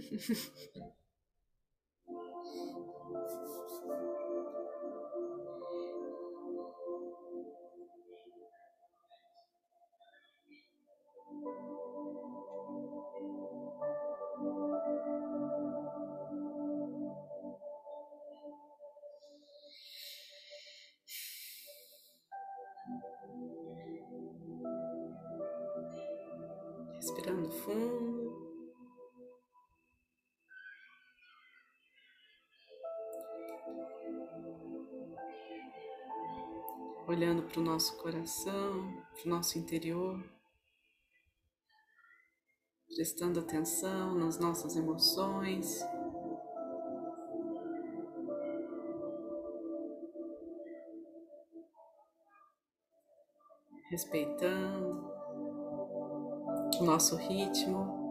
すごい。Olhando para o nosso coração, para o nosso interior, prestando atenção nas nossas emoções. Respeitando o nosso ritmo.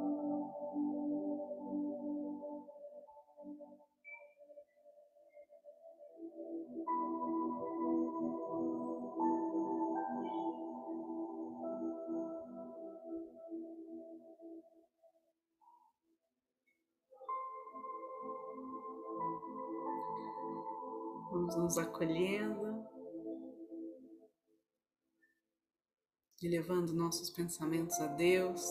Vamos nos acolhendo. e levando nossos pensamentos a Deus.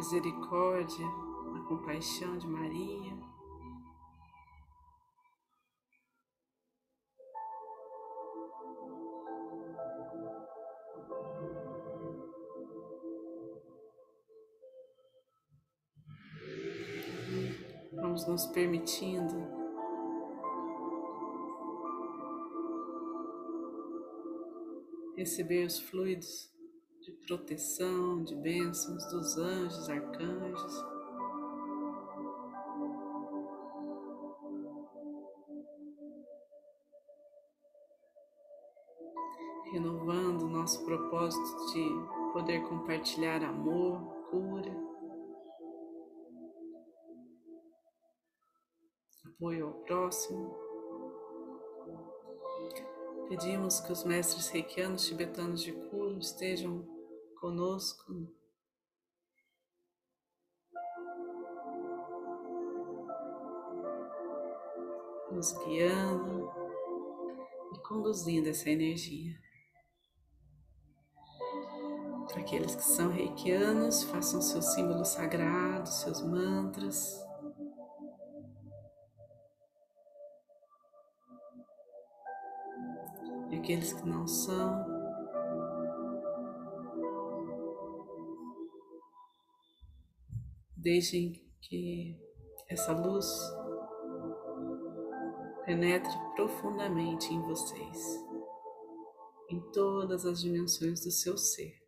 Misericórdia, a compaixão de Maria. Vamos nos permitindo receber os fluidos proteção, de bênçãos dos anjos, arcanjos. Renovando o nosso propósito de poder compartilhar amor, cura. apoio ao próximo. Pedimos que os mestres reikianos tibetanos de cura estejam conosco nos guiando e conduzindo essa energia. Para aqueles que são reikianos, façam seus símbolos sagrados, seus mantras. aqueles que não são. Deixem que essa luz penetre profundamente em vocês, em todas as dimensões do seu ser.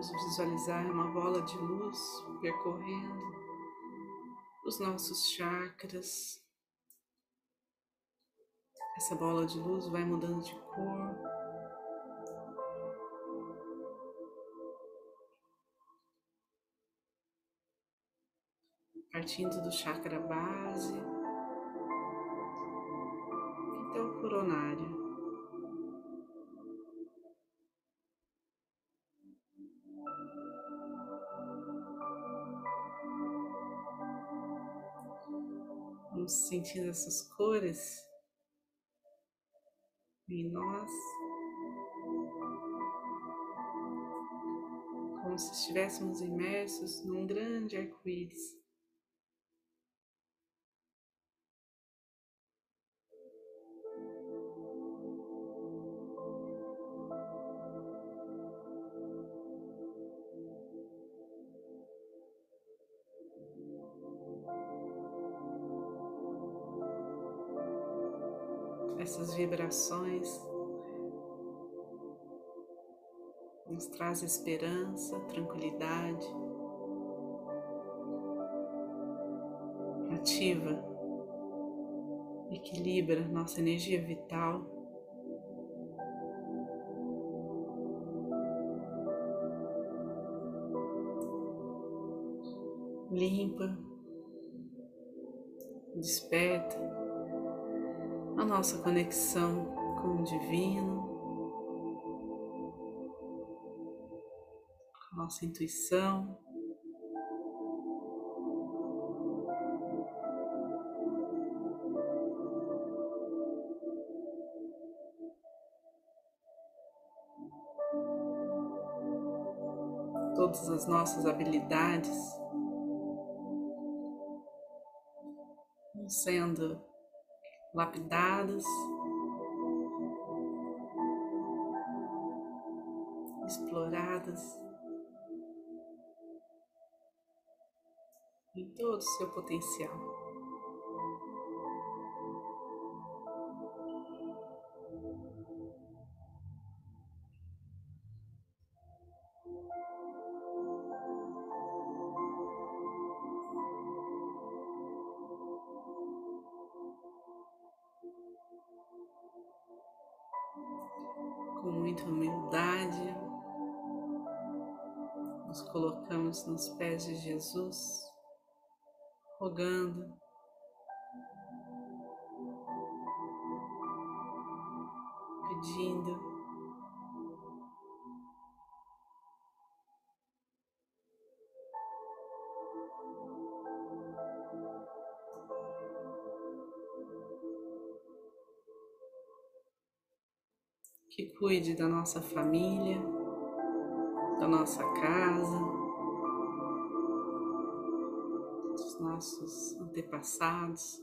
Vamos visualizar uma bola de luz percorrendo os nossos chakras. Essa bola de luz vai mudando de cor. Partindo do chakra base até o coronário. Vamos sentindo essas cores em nós. como se estivéssemos imersos num grande arco-íris. Essas vibrações nos traz esperança, tranquilidade, ativa, equilibra nossa energia vital. Limpa, desperta a nossa conexão com o divino, nossa intuição. Todas as nossas habilidades sendo lapidadas, exploradas. em todo o seu potencial. Nos pés de Jesus rogando. Pedindo. Que cuide da nossa família, da nossa casa, nossos antepassados.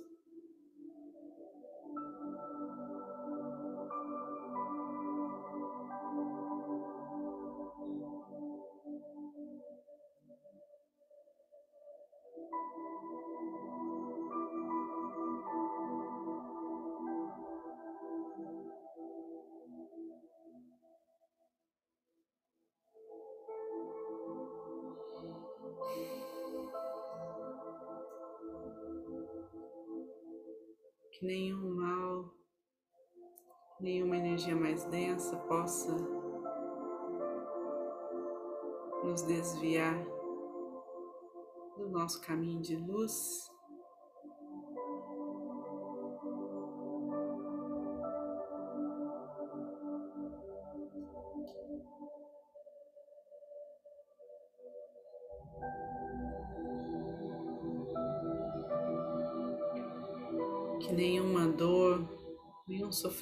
Nenhum mal, nenhuma energia mais densa possa nos desviar do nosso caminho de luz.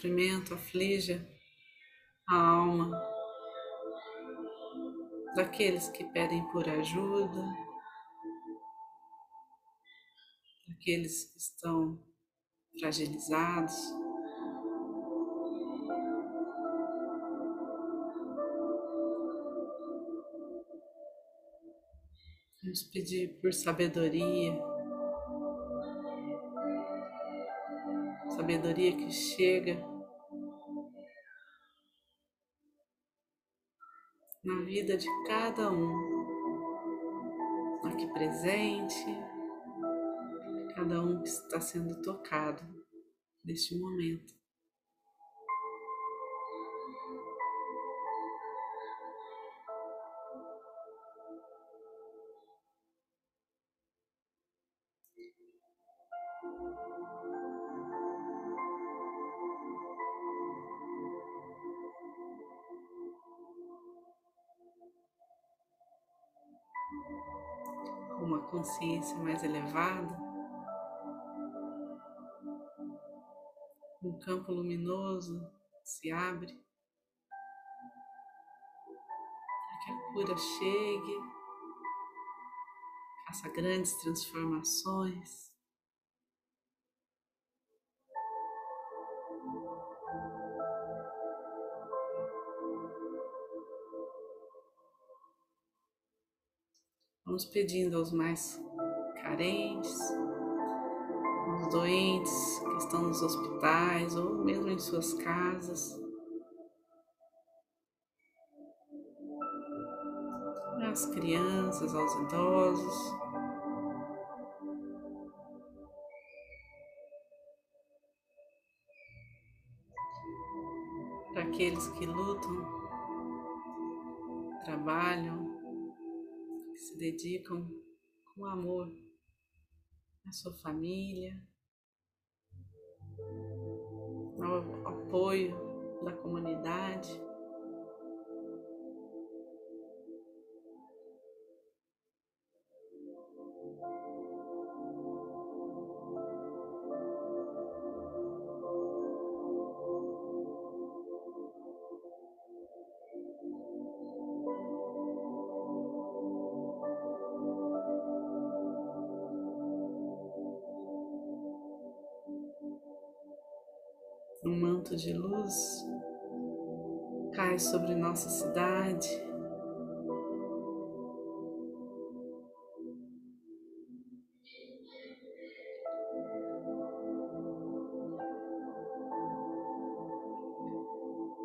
Sofrimento aflige a alma daqueles que pedem por ajuda, daqueles que estão fragilizados. Vamos pedir por sabedoria. sabedoria que chega vida de cada um aqui presente, cada um que está sendo tocado neste momento. Consciência mais elevada, um campo luminoso se abre, para que a cura chegue, faça grandes transformações. Vamos pedindo aos mais carentes, aos doentes que estão nos hospitais ou mesmo em suas casas, às crianças, aos idosos. Para aqueles que lutam, trabalham, se dedicam com amor à sua família, ao apoio da comunidade. De luz cai sobre nossa cidade.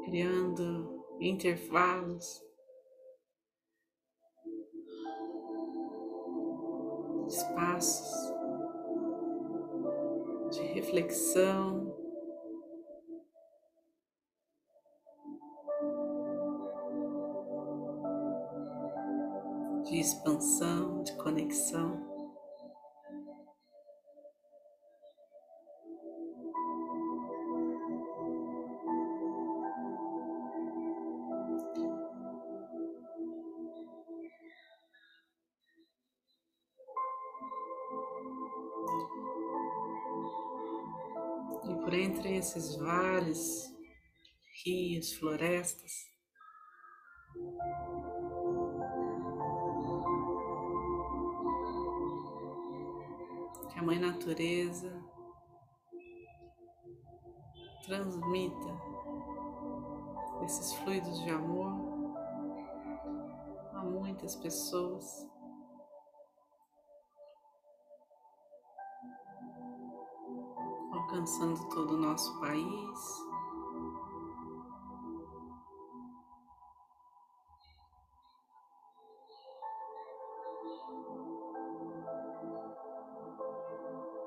Criando intervalos espaços de reflexão, expansão, de conexão. E por entre esses vales, rios, florestas, a Mãe Natureza transmita esses fluidos de amor a muitas pessoas. Alcançando todo o nosso país,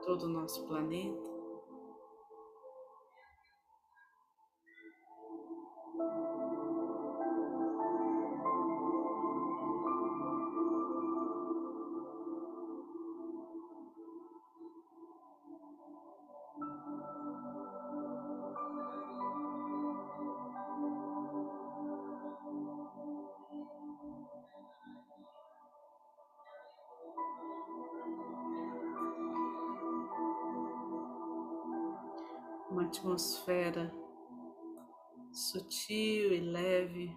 todo o nosso planeta. Uma atmosfera sutil e leve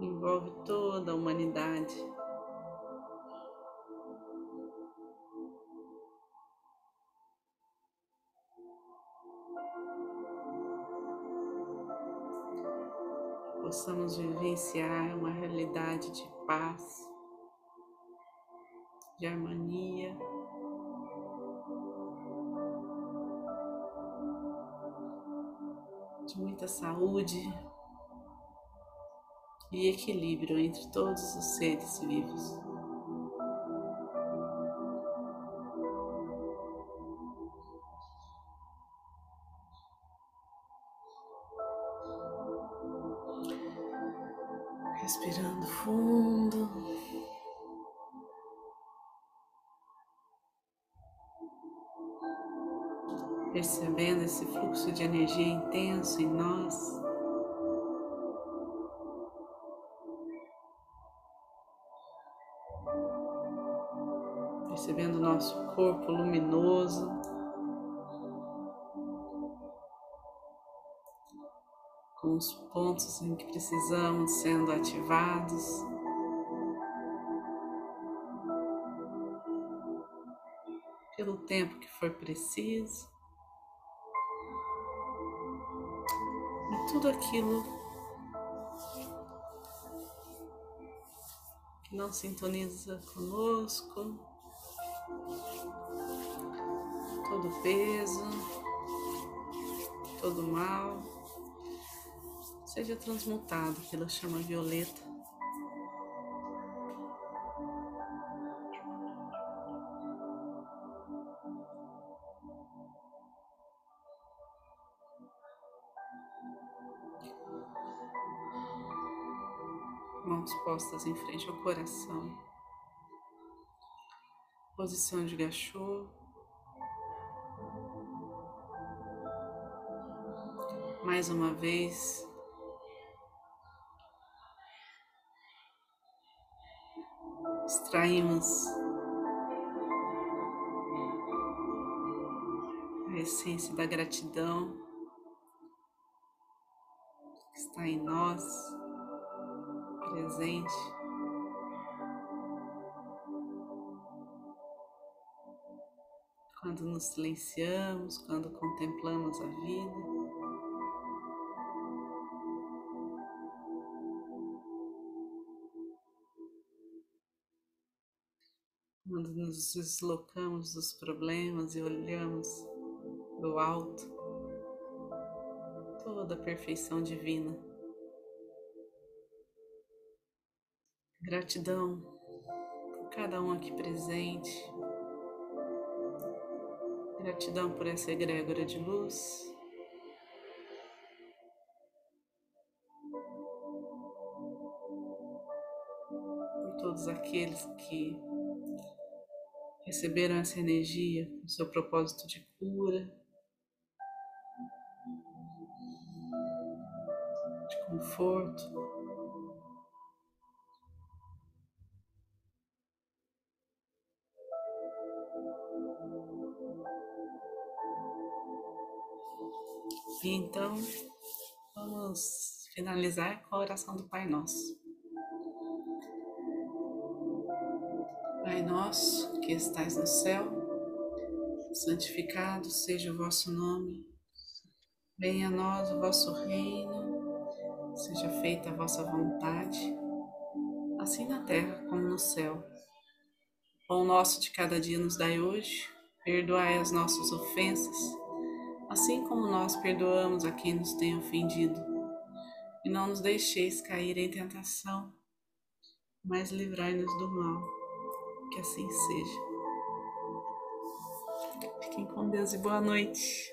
envolve toda a humanidade. Possamos vivenciar uma realidade de paz, de harmonia. De muita saúde e equilíbrio entre todos os seres vivos. Intenso em nós. percebendo o nosso corpo luminoso. Com os pontos em que precisamos sendo ativados. Pelo tempo que for preciso. Tudo aquilo que não sintoniza conosco, todo peso, todo mal, seja transmutado pela chama violeta. Mãos postas em frente ao coração. Posição de gachô. Mais uma vez. Extraímos a essência da gratidão que está em nós, presente. Quando nos silenciamos, quando contemplamos a vida. quando nos deslocamos dos problemas e olhamos do alto toda a perfeição divina. Gratidão por cada um aqui presente. Gratidão por essa egrégora de luz. Por todos aqueles que receberam essa energia com seu propósito de cura, de conforto. Então, vamos finalizar com a oração do Pai Nosso. Pai nosso que estais no céu, santificado seja o vosso nome. Venha a nós o vosso reino, seja feita a vossa vontade, assim na terra como no céu. O pão nosso de cada dia nos dai hoje, perdoai as nossas ofensas, assim como nós perdoamos a quem nos tem ofendido. E não nos deixeis cair em tentação, mas livrai-nos do mal que assim seja. Fiquem com Deus e boa noite.